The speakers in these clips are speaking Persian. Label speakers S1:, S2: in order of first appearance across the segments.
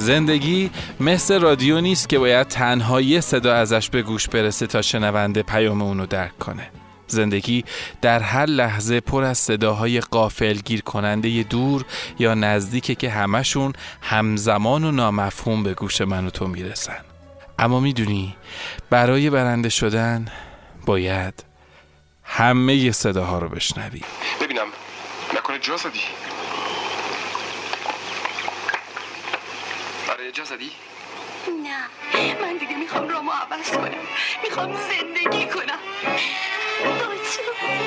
S1: زندگی مثل رادیو نیست که باید تنها یه صدا ازش به گوش برسه تا شنونده پیام اونو درک کنه. زندگی در هر لحظه پر از صداهای قافل گیر کننده دور یا نزدیکه که همشون همزمان و نامفهوم به گوش من و تو می‌رسن. اما می‌دونی برای برنده شدن باید همه صداها رو بشنوی.
S2: ببینم نکنه جا زدی؟ جا زدی
S3: نه. من دیگه می‌خوام رامو عوض کنم. می‌خوام زندگی کنم. بچه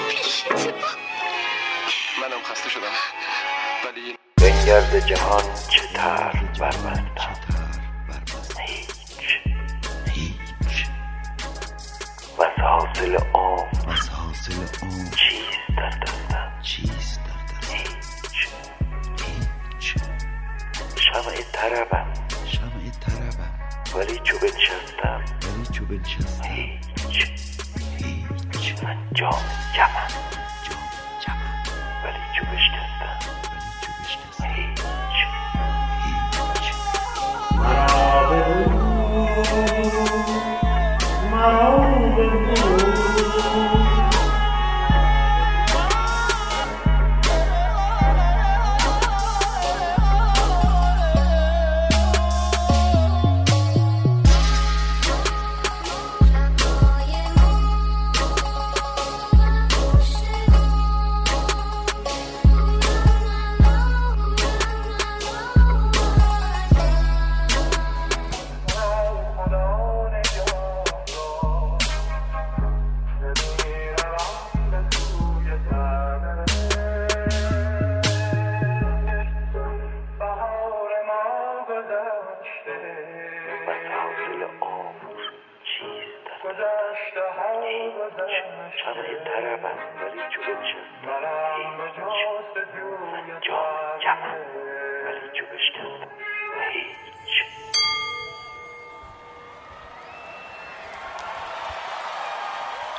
S3: پیشت با
S2: منم خسته شدم. ولی
S4: بنگرد جهان چه تر بربندم هیچ هیچ و از حاصل عمر
S5: از حاصل عمر
S4: چیست در دستم.
S5: چیست
S4: ولی چو بنشستم هیچ
S5: هیچ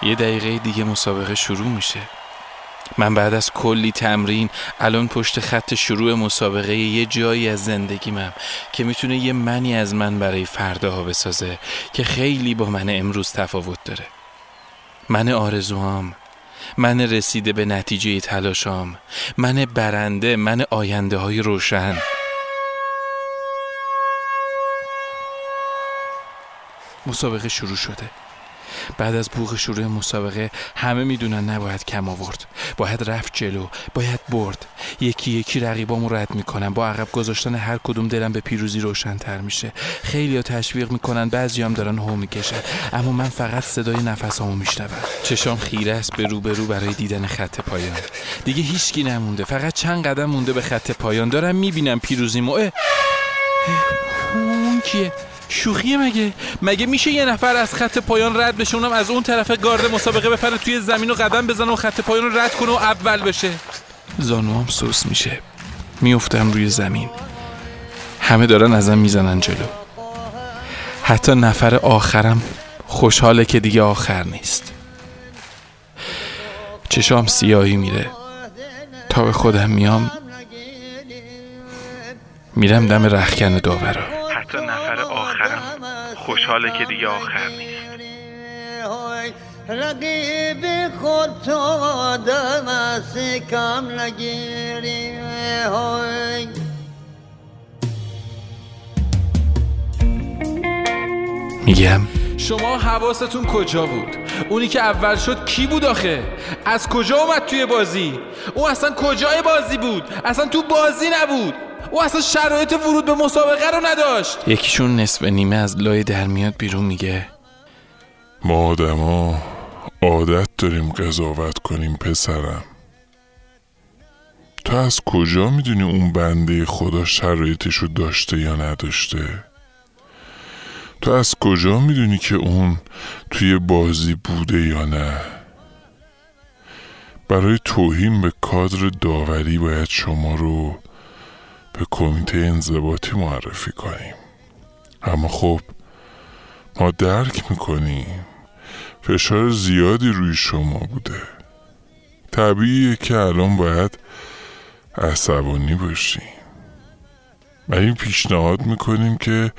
S1: یه دقیقه دیگه مسابقه شروع میشه. من بعد از کلی تمرین الان پشت خط شروع مسابقه یه جایی از زندگیمم که می‌تونه یه منی از من برای فرداها بسازه که خیلی با من امروز تفاوت داره. من آرزوهام من رسیده به نتیجه تلاشام من برنده من آینده های روشن. مسابقه شروع شده. بعد از بوغ شروع مسابقه همه می‌دونن نباید کم آورد. باید رفت جلو باید برد. یکی یکی رقیبامو رد می‌کنن. با عقب گذاشتن هر کدوم دلم به پیروزی روشنتر میشه. خیلی تشویق می‌کنن بعضی هم دارن هو می‌کشن. اما من فقط صدای نفسامو میشنوم. چشام خیره است به رو به رو برای دیدن خط پایان. دیگه هیچکی نمونده. فقط چند قدم مونده به خط پایان. دارم می‌بینم پیروزیمو. اون کیه؟ شوخیه مگه؟ مگه میشه یه نفر از خط پایان رد بشه؟ اونم از اون طرف گارد مسابقه بپره توی زمین و قدم بزنه و خط پایان رو رد کنه و اول بشه. زانوام سوس میشه. میفتم روی زمین. همه دارن ازم می‌زنن جلو. حتی نفر آخرم خوشحاله که دیگه آخر نیست. چشام سیاهی میره. تا به خودم میام میرم دم رخکن داورا. حتی نفر خوشحاله که دیگه آخر نیست.
S6: رقیب خود تو آدم از کم نگیری. های.
S1: میگم. شما حواستون کجا بود؟ اونی که اول شد کی بود آخه؟ از کجا اومد توی بازی؟ او اصلا کجای بازی بود؟ اصلا تو بازی نبود. او اصلا شرایط ورود به مسابقه رو نداشت. یکیشون نصف نیمه از لای در میاد بیرون میگه.
S7: ما آدما عادت داریم قضاوت کنیم پسرم. تو از کجا می‌دونی اون بنده خدا شرایطش رو داشته یا نداشته؟ تو از کجا می‌دونی که اون توی بازی بوده یا نه؟ برای توهین به کادر داوری باید شما رو به کمیته انضباطی معرفی کنیم. اما خب ما درک می‌کنیم. فشار زیادی روی شما بوده. طبیعیه که الان باید عصبانی باشیم. ولی پیشنهاد می‌کنیم که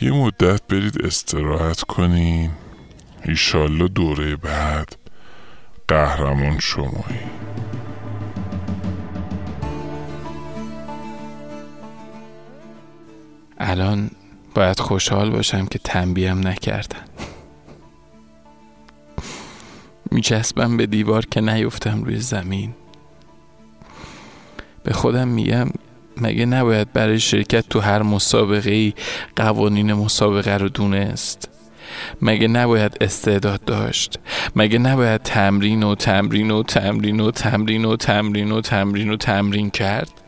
S7: یه مدت برید استراحت کنین ایشالله دوره بعد قهرمان شمایی
S1: الان باید خوشحال باشم که تنبیهم نکردن. میچسبم به دیوار که نیفتم روی زمین. به خودم میگم مگه نباید برای شرکت تو هر مسابقه ای قوانین مسابقه رو دونست؟ مگه نباید استعداد داشت؟ مگه نباید تمرین و تمرین و تمرین و تمرین و تمرین و تمرین و تمرین کرد؟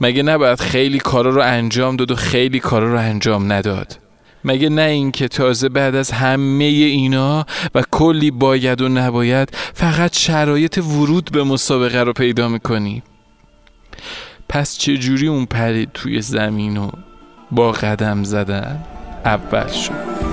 S1: مگه نباید خیلی کارا رو انجام داد و خیلی کارا رو انجام نداد؟ مگه نه این که تازه بعد از همه اینا و کلی باید و نباید فقط شرایط ورود به مسابقه رو پیدا می‌کنی؟ پس چجوری اون پرید توی زمین و با قدم زدن اول شد؟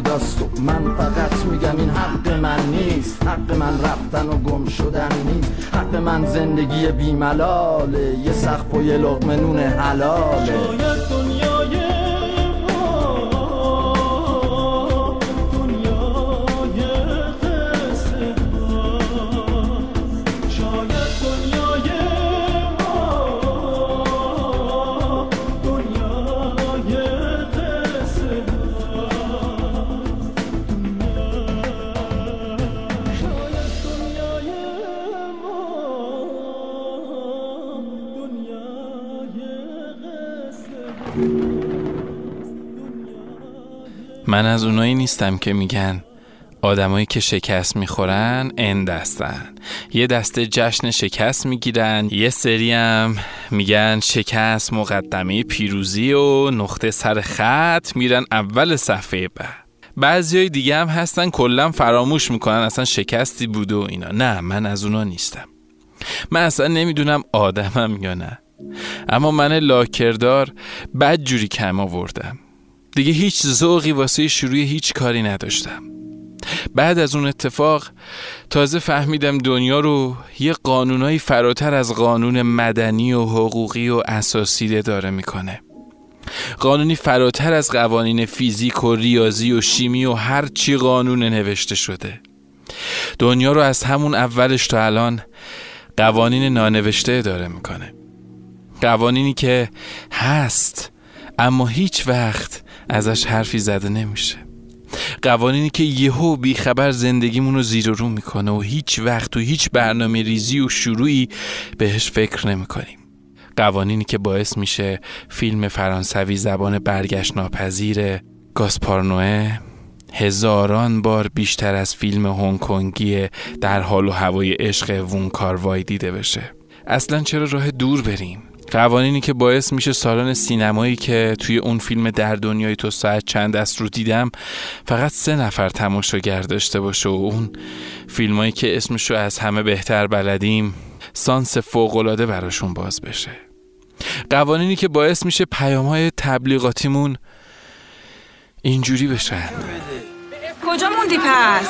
S8: جداست و من فقط میگم این حق من نیست. حق من رفتن و گم شدن نیست. حق من زندگی بیملاله. یه سقف و یه لقمه نون حلاله.
S1: من از اونایی نیستم که میگن. آدمایی که شکست می‌خورن اند هستن یه دسته جشن شکست می‌گیرن یه سری هم میگن شکست مقدمه پیروزی و نقطه سر خط میرن اول صفحه بعد. بعضی های دیگه هم هستن کلا فراموش می‌کنن اصلا شکستی بوده و اینا. نه من از اونا نیستم. من اصلا نمی‌دونم آدمم یا نه. اما من لاکردار بد جوری کم آوردم. دیگه هیچ ذوقی واسه شروع هیچ کاری نداشتم. بعد از اون اتفاق تازه فهمیدم دنیا رو یه قانونایی فراتر از قانون مدنی و حقوقی و اساسی داره می‌کنه. قانونی فراتر از قوانین فیزیک و ریاضی و شیمی و هر چی قانون نوشته شده. دنیا رو از همون اولش تا الان قوانین نانوشته داره می‌کنه. قوانینی که هست اما هیچ وقت ازش حرفی زده نمیشه. قوانینی که یهو بیخبر زندگیمون رو زیر و رو می‌کنه و هیچ وقت و هیچ برنامه ریزی و شروعی بهش فکر نمی‌کنیم. قوانینی که باعث میشه فیلم فرانسوی زبان برگشت ناپذیر گاسپارنوه هزاران بار بیشتر از فیلم هنگ کنگی در حال و هوای عشق وون کاروای دیده بشه. اصلا چرا راه دور بریم؟ قوانینی که باعث میشه سالن سینمایی که توی اون فیلم در دنیای تو ساعت چند است رو دیدم فقط سه نفر تماشاگر داشته باشه و اون فیلمایی که اسمشو از همه بهتر بلدیم سانس فوقالعاده براشون باز بشه. قوانینی که باعث میشه پیام های تبلیغاتیمون اینجوری بشن.
S3: کجا موندی پس؟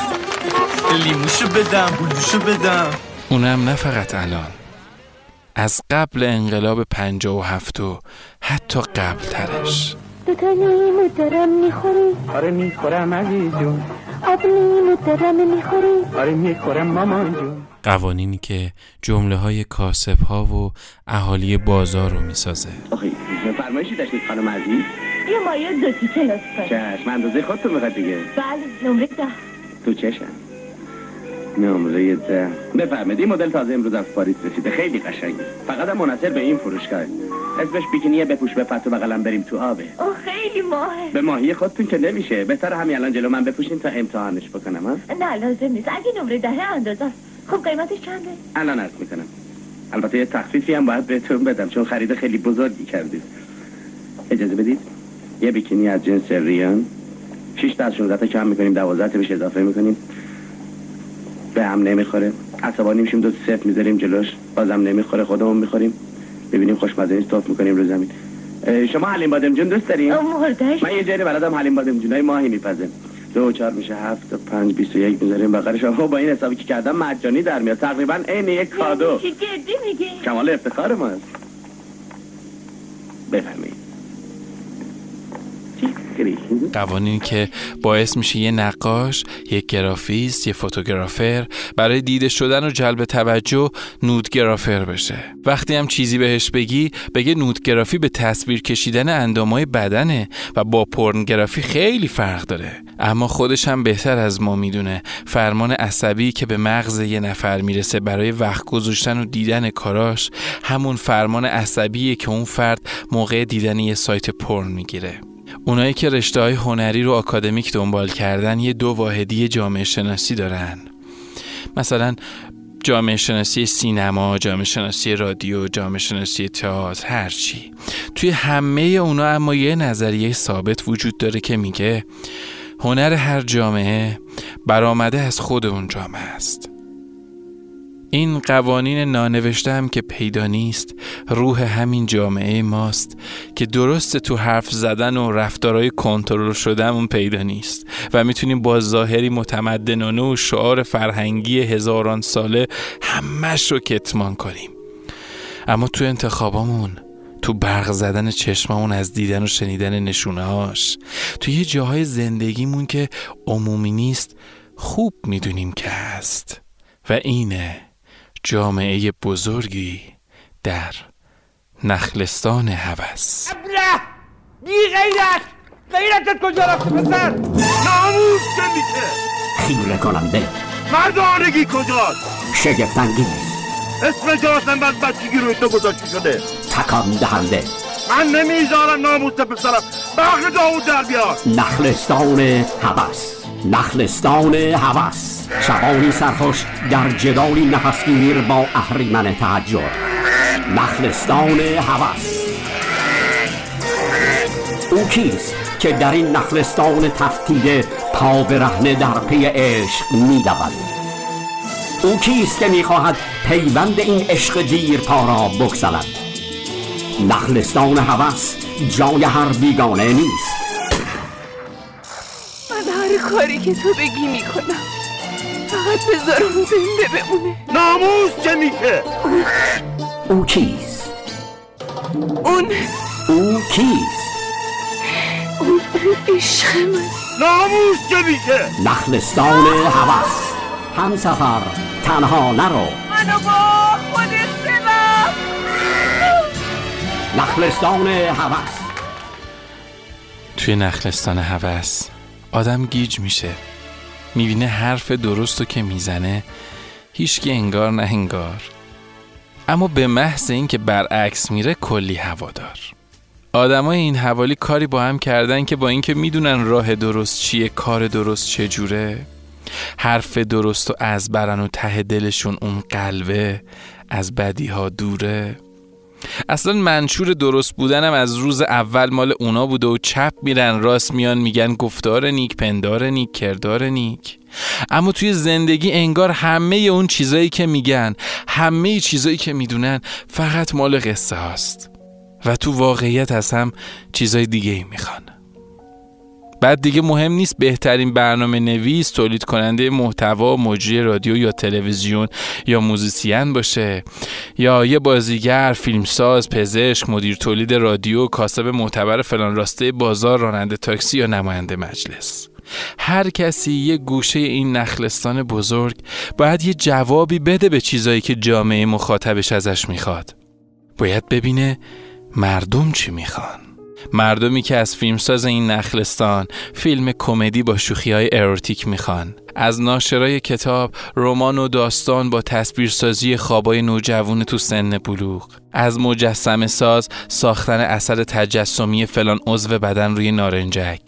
S9: لیموشو بدم بلوشو بدم.
S1: اونم نه فقط الان. از قبل انقلاب پنجا و هفت و حتی قبل ترش
S10: دوتا لیمو دارم می‌خوری؟
S8: آره می‌خورم عزیز جون
S10: آب لیمو دارم می‌خوری؟
S8: آره می‌خورم مامان جون.
S1: قوانینی که جمله های کاسب ها و اهالی بازار رو می‌سازه.
S11: آخی فرمایشی داشتید خانم عزیز.
S10: یه مایه دو تیکه لطفا.
S11: چشم اندازه خودتون می‌خواد دیگه.
S10: بله نمره ده.
S11: تو چشم. نمره ده بفرمایید این مدل تازه امروز از پاریس رسیده. خیلی قشنگه. فقط هم منحصر به این فروشگاه. اسمش بیکینیه بپوش به پتو بغلم بریم تو آبه
S10: او خیلی ماهه.
S11: به ماهی خودتون که نمیشه. بهتر همین الان جلو من بپوشین تا امتحانش بکنم ها؟
S10: نه لازم نیست. اگه نمره دهه اندازه. خب قیمتش چنده؟
S11: الان عرض می‌کنم. البته یه تخفیفی هم باید بهتون بدم چون خرید خیلی بزرگی کردید. اجازه بدید؟ یه بیکینی از جنس ریان. 6 تا از 16 تا کم می‌کنیم 12 تا بهش اضافه می‌کنیم. به هم نمی‌خوره. عصبانی میشیم دو صفر می‌ذاریم جلوش. بازم نمی‌خوره خودمون می‌خوریم. ببینیم خوشمزه نیست توف می‌کنیم رو زمین. شما حلیم بادمجون دوست دارین؟
S10: مردش
S11: من یه جایی بلدم حلیم بادمجون های ماهی میپزه. دو و چهار میشه هفت و پنج بیست و یک می‌ذاریم. بقرش شما با این حسابی که کردم مجانی در میاد. تقریبا عین یک کادو. کمال افتخار ماست. بفرمایید. گریخ؟
S1: قوانینی که باعث میشه یه نقاش، یک گرافیست، یه فوتوگرافر برای دیده شدن و جلب توجه نودگرافر بشه. وقتی هم چیزی بهش بگی بگه نودگرافی به تصویر کشیدن اندامای بدنه و با پرنگرافی خیلی فرق داره. اما خودش هم بهتر از ما می‌دونه فرمان عصبی که به مغز یه نفر می‌رسه برای وقت گذاشتن و دیدن کاراش همون فرمان عصبیه که اون فرد موقع دیدن یه سایت پرن می‌گیره. اونایی که رشته های هنری رو آکادمیک دنبال کردن یه دو واحدی جامعه شناسی دارن. مثلا جامعه شناسی سینما، جامعه شناسی رادیو، جامعه شناسی تئاتر، هرچی توی همه اونا اما یه نظریه ثابت وجود داره که میگه هنر هر جامعه برآمده از خود اون جامعه است. این قوانین نانوشته هم که پیدا نیست روح همین جامعه ماست که درست تو حرف زدن و رفتارهای کنترل شدهمون پیدا نیست و می‌تونیم با ظاهری متمدنانه و شعار فرهنگی هزاران ساله همش رو کتمان کنیم. اما تو انتخابامون تو برق زدن چشممون از دیدن و شنیدن نشونه هاش تو یه جاهای زندگیمون که عمومی نیست خوب می‌دونیم که هست. و اینه جامعه بزرگی در نخلستان هوس.
S12: ابله! بی غیرت! غیرتت کجا رفته پسر؟ ناموس که میشه!
S13: خیره کننده.
S12: مردانگی کجاست؟
S13: شگفتانگیز.
S12: اسم جاسم از بچگی روی تو گذاشته شده.
S13: تکان دهنده.
S12: من نمی‌ذارم ناموس پسرم. بغل داود در بیاد
S13: نخلستان هوس. نخلستان هوس. شبانی سرخوش در جدالی نفسگیر با اهریمن تحجر. نخلستان هوس. او کیست که در این نخلستان تفتیده پا برهنه در پی عشق میدود؟ او کیست که می‌خواهد پیوند این عشق دیر پا را بگسلد نخلستان هوس جای هر بیگانه نیست.
S3: کاری که تو بگی می‌کنم. فقط بذار اون زنده بمونه.
S12: ناموس چه میشه؟
S13: او کیست؟
S3: اون.
S13: او کیست؟
S3: اون عشق من.
S12: ناموس چه میشه؟
S13: نخلستان هوس. هم سفر تنها نرو.
S3: منو با خودت ببر
S13: نخلستان هوس.
S1: توی نخلستان هوس. آدم گیج میشه. می‌بینه حرف درستو که می‌زنه هیچکی انگار نه انگار. اما به محض اینکه برعکس میره کلی هوادار. آدمای این حوالی کاری با هم کردن که با اینکه می‌دونن راه درست چیه کار درست چجوره حرف درست و از برن و ته دلشون اون قلبه از بدی ها دوره. اصلا منشور درست بودنم از روز اول مال اونا بوده و چپ میرن راست میان میگن گفتار نیک پندار نیک کردار نیک. اما توی زندگی انگار همه اون چیزایی که میگن همه چیزایی که می‌دونن فقط مال قصه هاست. و تو واقعیت از هم چیزای دیگه ای می‌خوان. بعد دیگه مهم نیست بهترین برنامه نویس تولید کننده محتوا مجری رادیو یا تلویزیون یا موزیسین باشه. یا یه بازیگر فیلمساز پزشک مدیر تولید رادیو کاسب معتبر فلان راسته بازار راننده تاکسی یا نماینده مجلس. هر کسی یه گوشه این نخلستان بزرگ باید یه جوابی بده به چیزایی که جامعه مخاطبش ازش می‌خواد. باید ببینه مردم چی می‌خوان. مردمی که از فیلمساز این نخلستان فیلم کمدی با شوخی های اروتیک می‌خوان. از ناشرای کتاب رمان و داستان با تصویرسازی خوابای نوجوان تو سن بلوغ. از مجسمه ساز ساختن اثر تجسمی فلان عضو بدن روی نارنجک.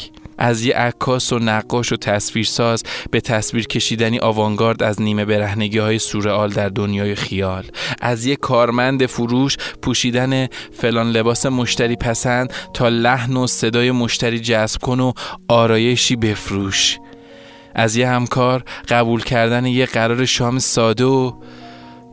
S1: از یه عکاس و نقاش و تصویرساز به تصویر کشیدنی آوانگارد از نیمه برهنگی های سورئال در دنیای خیال. از یه کارمند فروش پوشیدن فلان لباس مشتری پسند تا لحن و صدای مشتری جذب کن و آرایشی بفروش. از یه همکار قبول کردن یه قرار شام ساده و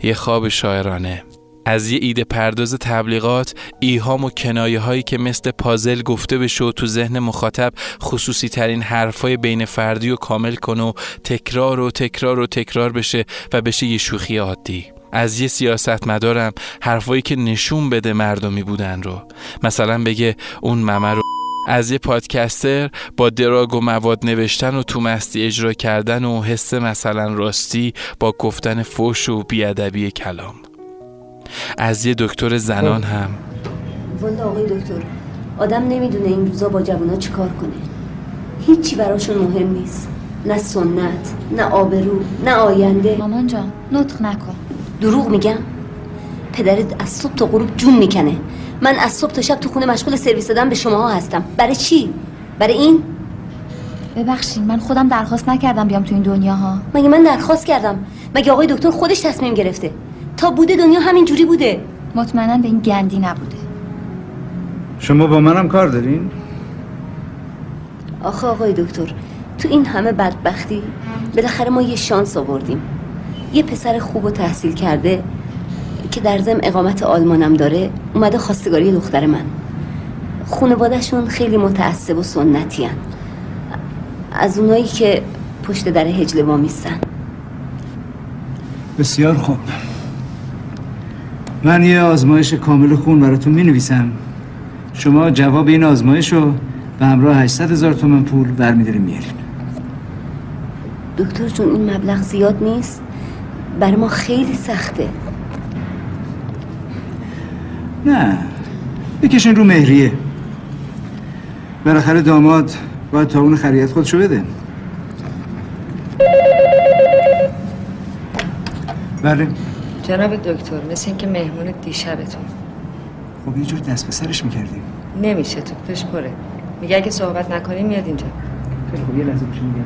S1: یه خواب شاعرانه. از یه ایده پرداز تبلیغات ایهام و کنایه هایی که مثل پازل گفته بشه و تو ذهن مخاطب خصوصی ترین حرفای بین فردی و کامل کنه و تکرار و تکرار و تکرار بشه و بشه یه شوخی عادی. از یه سیاست مدارم حرفایی که نشون بده مردمی بودن رو. مثلا بگه اون ممه رو از یه پادکستر با دراگ و مواد نوشتن و تو مستی اجرا کردن و حس مثلا راستی با گفتن فوش و بیادبی کلام. از یه دکتر زنان هم.
S14: والا آقای دکتر آدم نمی‌دونه این روزا با جوونا چیکار کنه. هیچی براشون مهم نیست. نه سنت نه آبرو نه آینده.
S15: مامان جان نطق نکن.
S14: دروغ میگم؟ پدرت از صبح تا غروب جون می‌کنه. من از صبح تا شب تو خونه مشغول سرویس دادن به شماها هستم. برای چی؟ برای این؟
S15: ببخشید من خودم درخواست نکردم بیام تو این دنیا ها
S14: مگه من درخواست کردم؟ مگه آقای دکتر خودش تصمیم گرفته؟ تا بوده دنیا همین جوری بوده.
S15: مطمئنا به این گندی نبوده.
S16: شما با منم کار دارین؟
S14: آخه آقای دکتر تو این همه بدبختی بالاخره ما یه شانس آوردیم. یه پسر خوب و تحصیل کرده که در زم اقامت آلمانم داره اومده خواستگاری دختر من. خانوادهشون خیلی متعصب و سنتی هن. از اونایی که پشت در هجله وامیستن
S16: بسیار خوب. من یه آزمایش کامل خون براتون می نویسم شما جواب این آزمایش رو به همراه 800 هزار تومن پول برمیداریم میارین
S14: دکتر جون این مبلغ زیاد نیست؟ برای ما خیلی سخته.
S16: نه. بکشین رو مهریه. بالاخره داماد باید تا اون خرید خودشو بده. بله.
S17: جناب دکتر مثل اینکه مهمون دیشبتون.
S16: خب یه جور دست به سرش می‌کردیم.
S17: نمیشه تو پش پره میگه اگه صحبت نکنیم میاد اینجا.
S16: خیلی خب یه لحظه بشه میگم.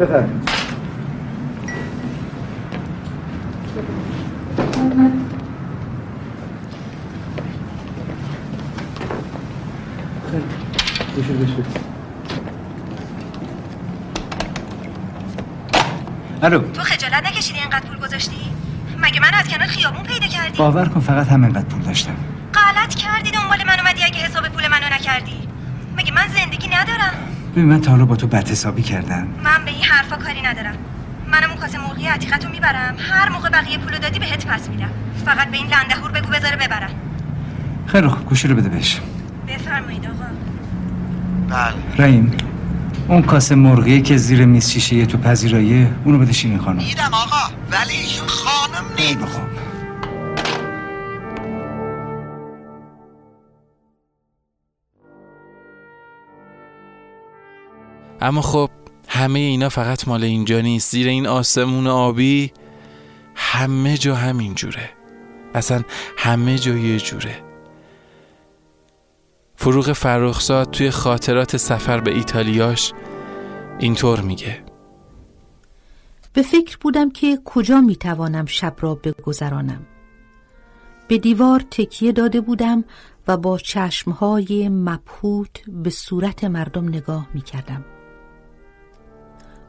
S16: بفرمایید. بشه بشه الو.
S18: تو خجالت نکشیدی اینقدر پول گذاشتی؟ مگه من از کنار خیابون پیدا کردی؟
S16: باور کن فقط همینقدر پول داشتم.
S18: غلط کردی دنبال من اومدی اگه حساب پول منو نکردی. مگه من زندگی ندارم؟
S16: ببین من تا حالا با تو بد حسابی کردم.
S18: من به این حرفا کاری ندارم. منم اون کاسه مرغی عتیقتو می‌برم. هر موقع بقیه پولو دادی بهت پس میدم. فقط به این لندهور بگو بذاره ببرم.
S16: خیلی خوب گوشی رو بده بهش.
S18: بفرمایید آقا.
S2: بله.
S16: رحیم. اون کاسه مرغی که زیر میز شیشه تو پذیراییه اونو بده شیرین خانم
S2: میدم آقا ولی ایشون خانم
S16: خوب.
S1: اما خب همه اینا فقط مال اینجا نیست. زیر این آسمون آبی همه جا همین جوره. اصلا همه جا یه جوره. فروغ فرخزاد توی خاطرات سفر به ایتالیاش اینطور میگه.
S19: به فکر بودم که کجا می‌توانم شب را بگذرانم. به دیوار تکیه داده بودم و با چشمهای مبهوت به صورت مردم نگاه می‌کردم.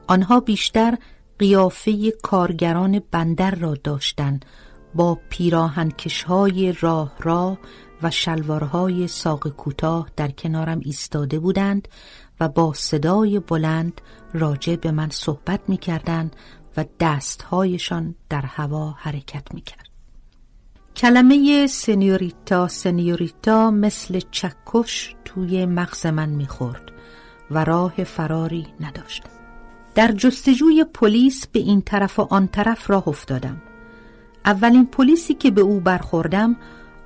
S19: آنها بیشتر قیافه کارگران بندر را داشتند با پیراهنکشهای راه راه و شلوارهای ساق کوتاه در کنارم ایستاده بودند و با صدای بلند راجع به من صحبت می کردند و دستهایشان در هوا حرکت می کرد. کلمه سنیوریتا سنیوریتا مثل چکش توی مغز من می خورد و راه فراری نداشت. در جستجوی پلیس به این طرف و آن طرف راه افتادم. اولین پلیسی که به او برخوردم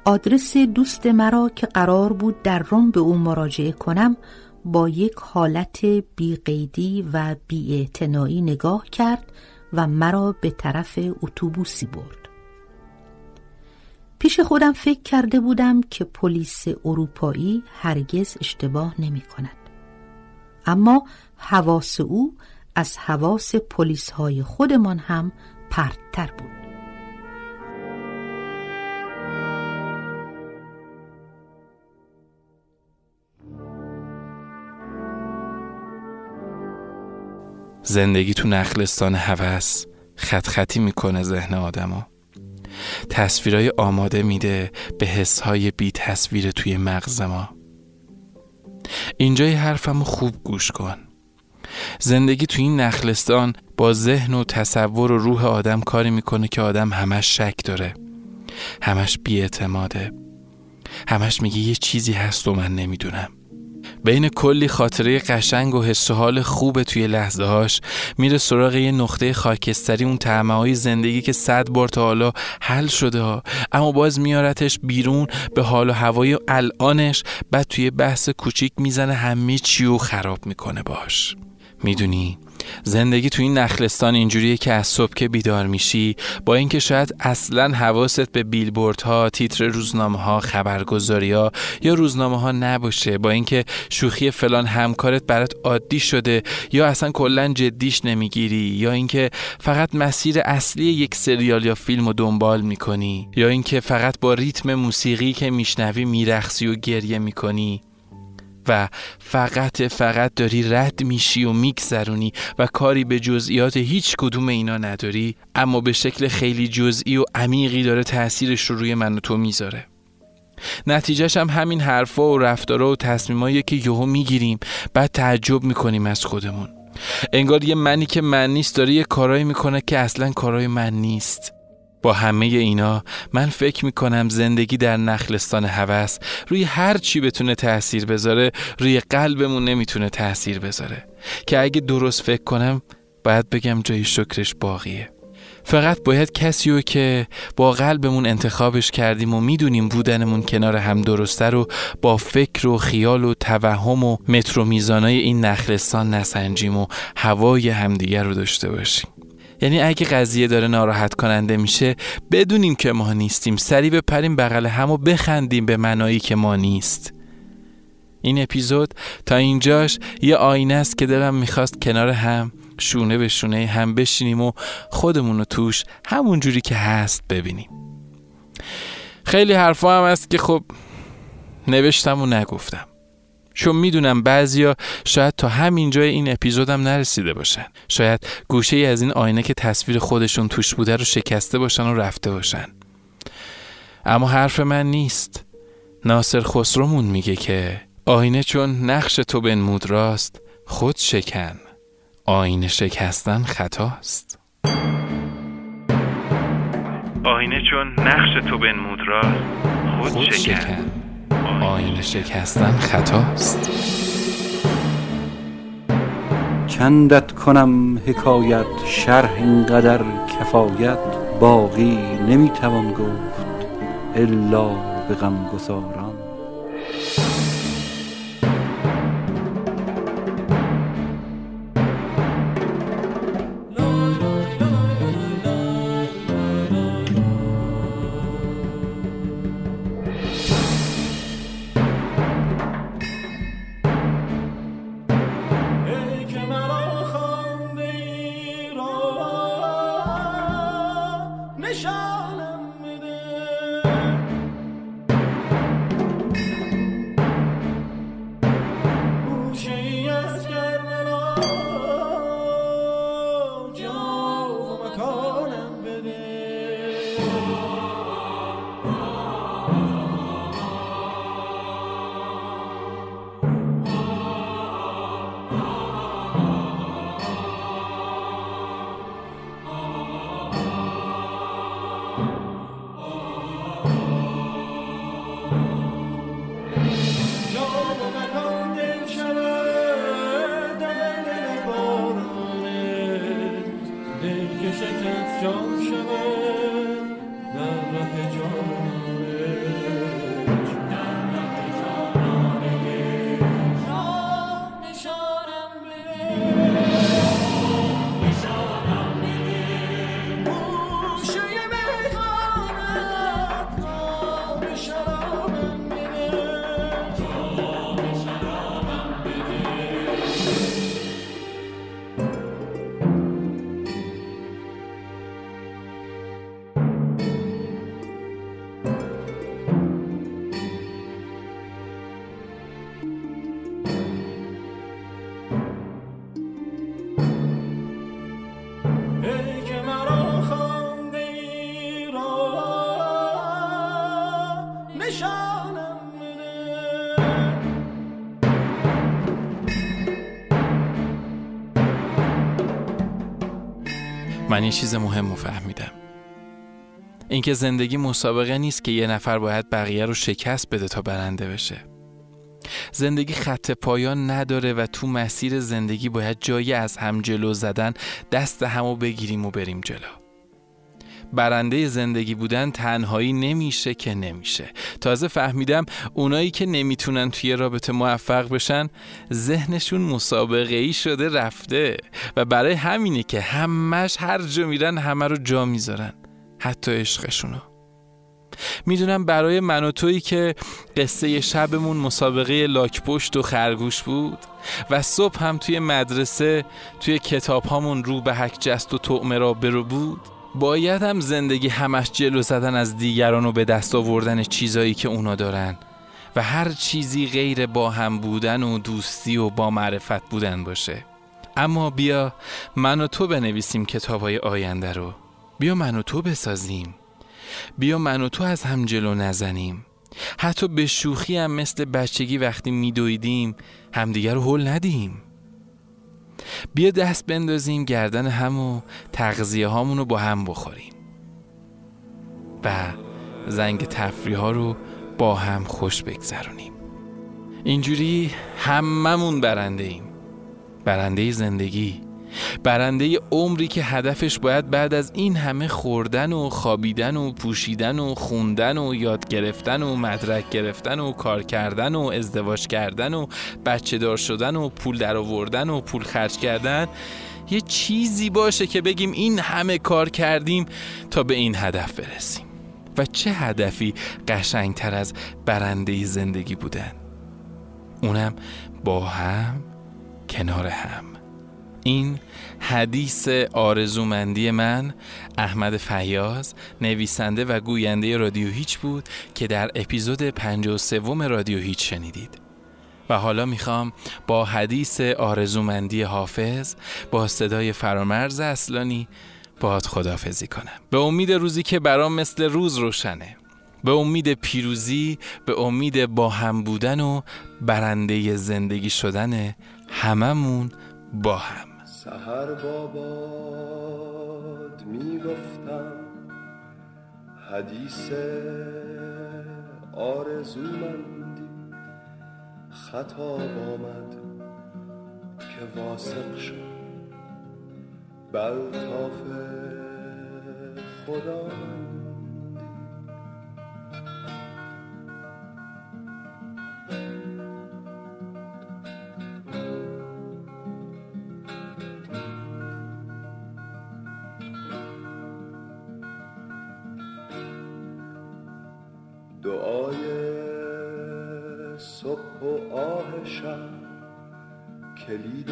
S19: آدرس دوست مرا که قرار بود در روم به او مراجعه کنم با یک حالت بیقیدی و بیاعتنایی نگاه کرد و مرا به طرف اتوبوسی برد پیش خودم فکر کرده بودم که پلیس اروپایی هرگز اشتباه نمی کند. اما حواس او از حواس پلیس های خودمان هم پرتتر بود.
S1: زندگی تو نخلستان هوس خط خطی می‌کنه ذهن آدمو تصویرای آماده میده به حسهای بی تصویر توی مغز ما. اینجای حرفمو خوب گوش کن. زندگی تو این نخلستان با ذهن و تصور و روح آدم کاری می‌کنه که آدم همش شک داره. همش بیاعتماده. همش میگه یه چیزی هست و من نمی‌دونم. بین کلی خاطره قشنگ و حس و حال خوب توی لحظه هاش میره سراغ یه نقطه خاکستری اون تعمه های زندگی که صد بار تا حالا حل شده ها. اما باز میارتش بیرون به حال و هوای الانش بعد توی بحث کوچیک می‌زنه همه چی و خراب می‌کنه باش. می‌دونی؟ زندگی تو این نخلستان اینجوریه که از صبح که بیدار میشی با اینکه شاید اصلا حواست به بیلبوردها، تیتر روزنامه ها، خبرگزاری ها یا روزنامه ها نباشه با اینکه شوخی فلان همکارت برات عادی شده یا اصلا کلا جدیش نمی‌گیری یا اینکه فقط مسیر اصلی یک سریال یا فیلم رو دنبال می‌کنی یا اینکه فقط با ریتم موسیقی که میشنوی میرخصی و گریه می‌کنی. و فقط فقط داری رد میشی و میگذرونی و کاری به جزئیات هیچ کدوم اینا نداری اما به شکل خیلی جزئی و عمیقی داره تاثیرش رو روی من و تو می‌ذاره. نتیجهش هم همین حرفا و رفتارا و تصمیمایی که یهو می‌گیریم. بعد تعجب می‌کنیم از خودمون. انگار یه منی که من نیست داره یه کارایی می‌کنه که اصلا کارای من نیست. با همه اینا من فکر می‌کنم زندگی در نخلستان هوس روی هر چی بتونه تاثیر بذاره روی قلبمون نمی‌تونه تاثیر بذاره. که اگه درست فکر کنم باید بگم جای شکرش باقیه. فقط باید کسی رو که با قلبمون انتخابش کردیم و می‌دونیم بودنمون کنار هم درسته رو با فکر و خیال و توهم و مترو میزانای این نخلستان نسنجیم و هوای همدیگر رو داشته باشیم. یعنی اگه قضیه داره ناراحت کننده میشه بدونیم که ما نیستیم. سری بپریم بغل هم و بخندیم به منایی که ما نیست. این اپیزود تا اینجاش یه آینه است که دلم می‌خواست کنار هم شونه به شونه هم بشینیم و خودمون رو توش همون جوری که هست ببینیم. خیلی حرفا هم هست که خب نوشتم و نگفتم. چون می‌دونم بعضیا شاید تا همین جای این اپیزودم نرسیده باشن. شاید گوشه ای از این آینه که تصویر خودشون توش بوده رو شکسته باشن و رفته باشن. اما حرف من نیست. ناصر خسرومون میگه که آینه چون نقش تو بنمود راست خود شکن. آینه شکستن خطاست. آینه چون نقش تو بنمود راست خود, خود شکن, شکن. آینه شکستن خطاست.
S20: چندت کنم حکایت شرح اینقدر کفایت؟ باقی نمی‌توان گفت الا به غم
S1: من یه چیز مهم رو فهمیدم. اینکه زندگی مسابقه نیست که یه نفر باید بقیه رو شکست بده تا برنده بشه. زندگی خط پایان نداره و تو مسیر زندگی باید جایی از هم جلو زدن دست همو بگیریم و بریم جلو. برنده زندگی بودن تنهایی نمیشه که نمیشه. تازه فهمیدم اونایی که نمی‌تونن توی رابطه موفق بشن ذهنشون مسابقه ای شده رفته و برای همینه که همش هر جا میرن همه رو جا می‌ذارن حتی عشقشونو. می‌دونم برای من و تویی که قصه شبمون مسابقه لاک پشت و خرگوش بود و صبح هم توی مدرسه توی کتاب هامون رو به حک جست و تعمه را برو بود باید هم زندگی همش جلو زدن از دیگران و به دست آوردن چیزایی که اونا دارن و هر چیزی غیر با هم بودن و دوستی و با معرفت بودن باشه. اما بیا من و تو بنویسیم کتاب های آینده رو. بیا من و تو بسازیم. بیا من و تو از هم جلو نزنیم. حتی به شوخی هم مثل بچگی وقتی میدویدیم همدیگر رو حل ندیم. بیا دست بندازیم گردن هم و تغذیه هامون رو با هم بخوریم. و زنگ تفریح ها رو با هم خوش بگذرونیم. اینجوری هممون برنده ایم. برنده زندگی. برنده عمری که هدفش باید بعد از این همه خوردن و خوابیدن و پوشیدن و خوندن و یاد گرفتن و مدرک گرفتن و کار کردن و ازدواج کردن و بچه دار شدن و پول در آوردن و پول خرج کردن یه چیزی باشه که بگیم این همه کار کردیم تا به این هدف برسیم. و چه هدفی قشنگتر از برنده زندگی بودن؟ اونم با هم کنار هم. این حدیث آرزومندی من احمد فیاض نویسنده و گوینده رادیو هیچ بود که در اپیزود 53 رادیو هیچ شنیدید. و حالا می‌خوام با حدیث آرزومندی حافظ با صدای فرامرز اصلانی باهات خدافزی کنم. به امید روزی که برام مثل روز روشنه به امید پیروزی به امید با هم بودن و برنده زندگی شدن هممون با هم.
S21: سهر باباد می‌گفتم حدیث آرزومندی خطاب آمد که واسق شد. بلطاف خدا دعای صبح و آه شب کلید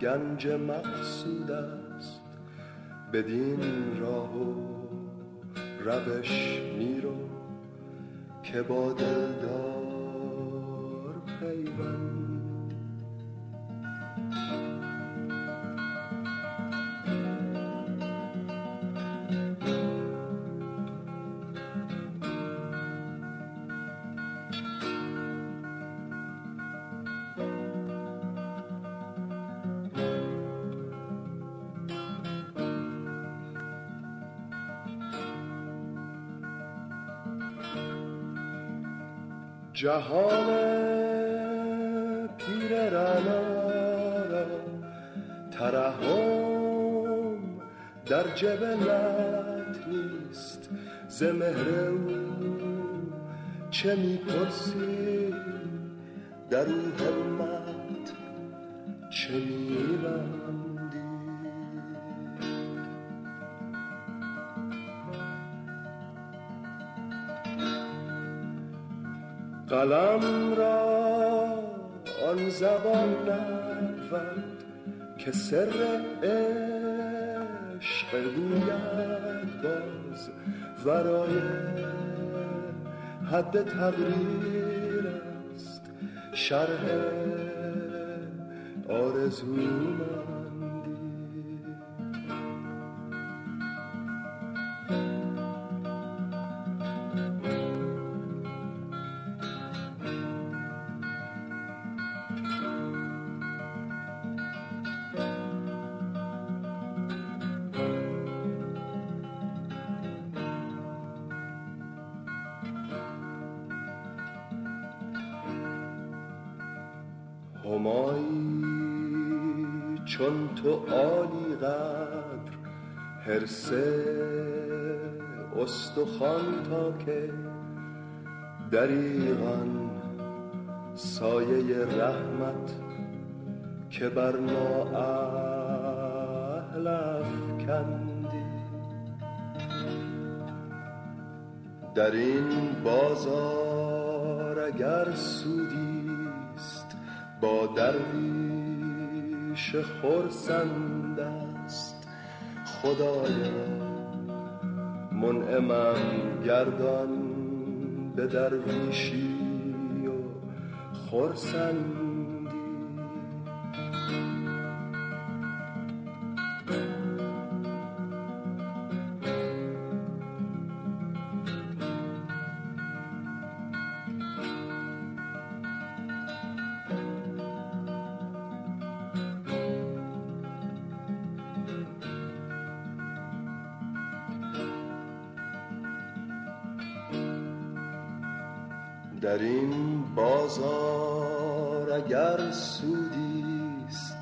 S21: گنج مقصود است. بدین راه و روش میرو که با دلدار جهان پیر رنا را ترحم در جبلت نیست. ز او چه می‌پرسی؟ در او همت چه میبندی قلم را آن زبان نبود که سر عشق گوید باز ورای حد تقریر است. شرح آرزومندی همایی چون تو عالی قدر حرسه استخوان تا که دریغان سایه رحمت که بر ما اهل افکندی. در این بازار اگر سودیست با درویش خرسند است. خدایا منعمم گردان به درویشی و خرسندی در این بازار اگر سودیست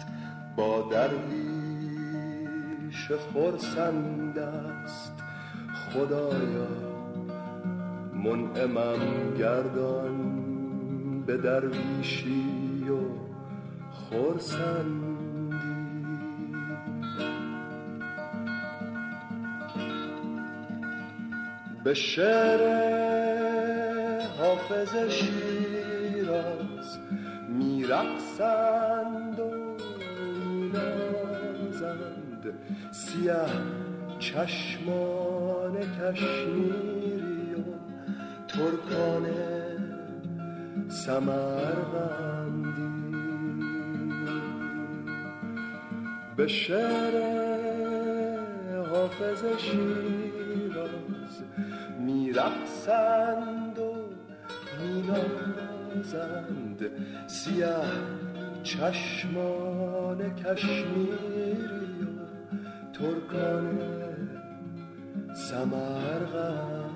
S21: با درویش خرسند است. خدایا منعمم گردان به درویشی و خرسندی. به شعر حافظ شیراز میرقصند و مینازند سیه چشمان کشمیری و ترکان سمرقندی. به شعر حافظ شیراز میرقصند و مینازند سیه چشمان کشمیری و ترکان سمرقند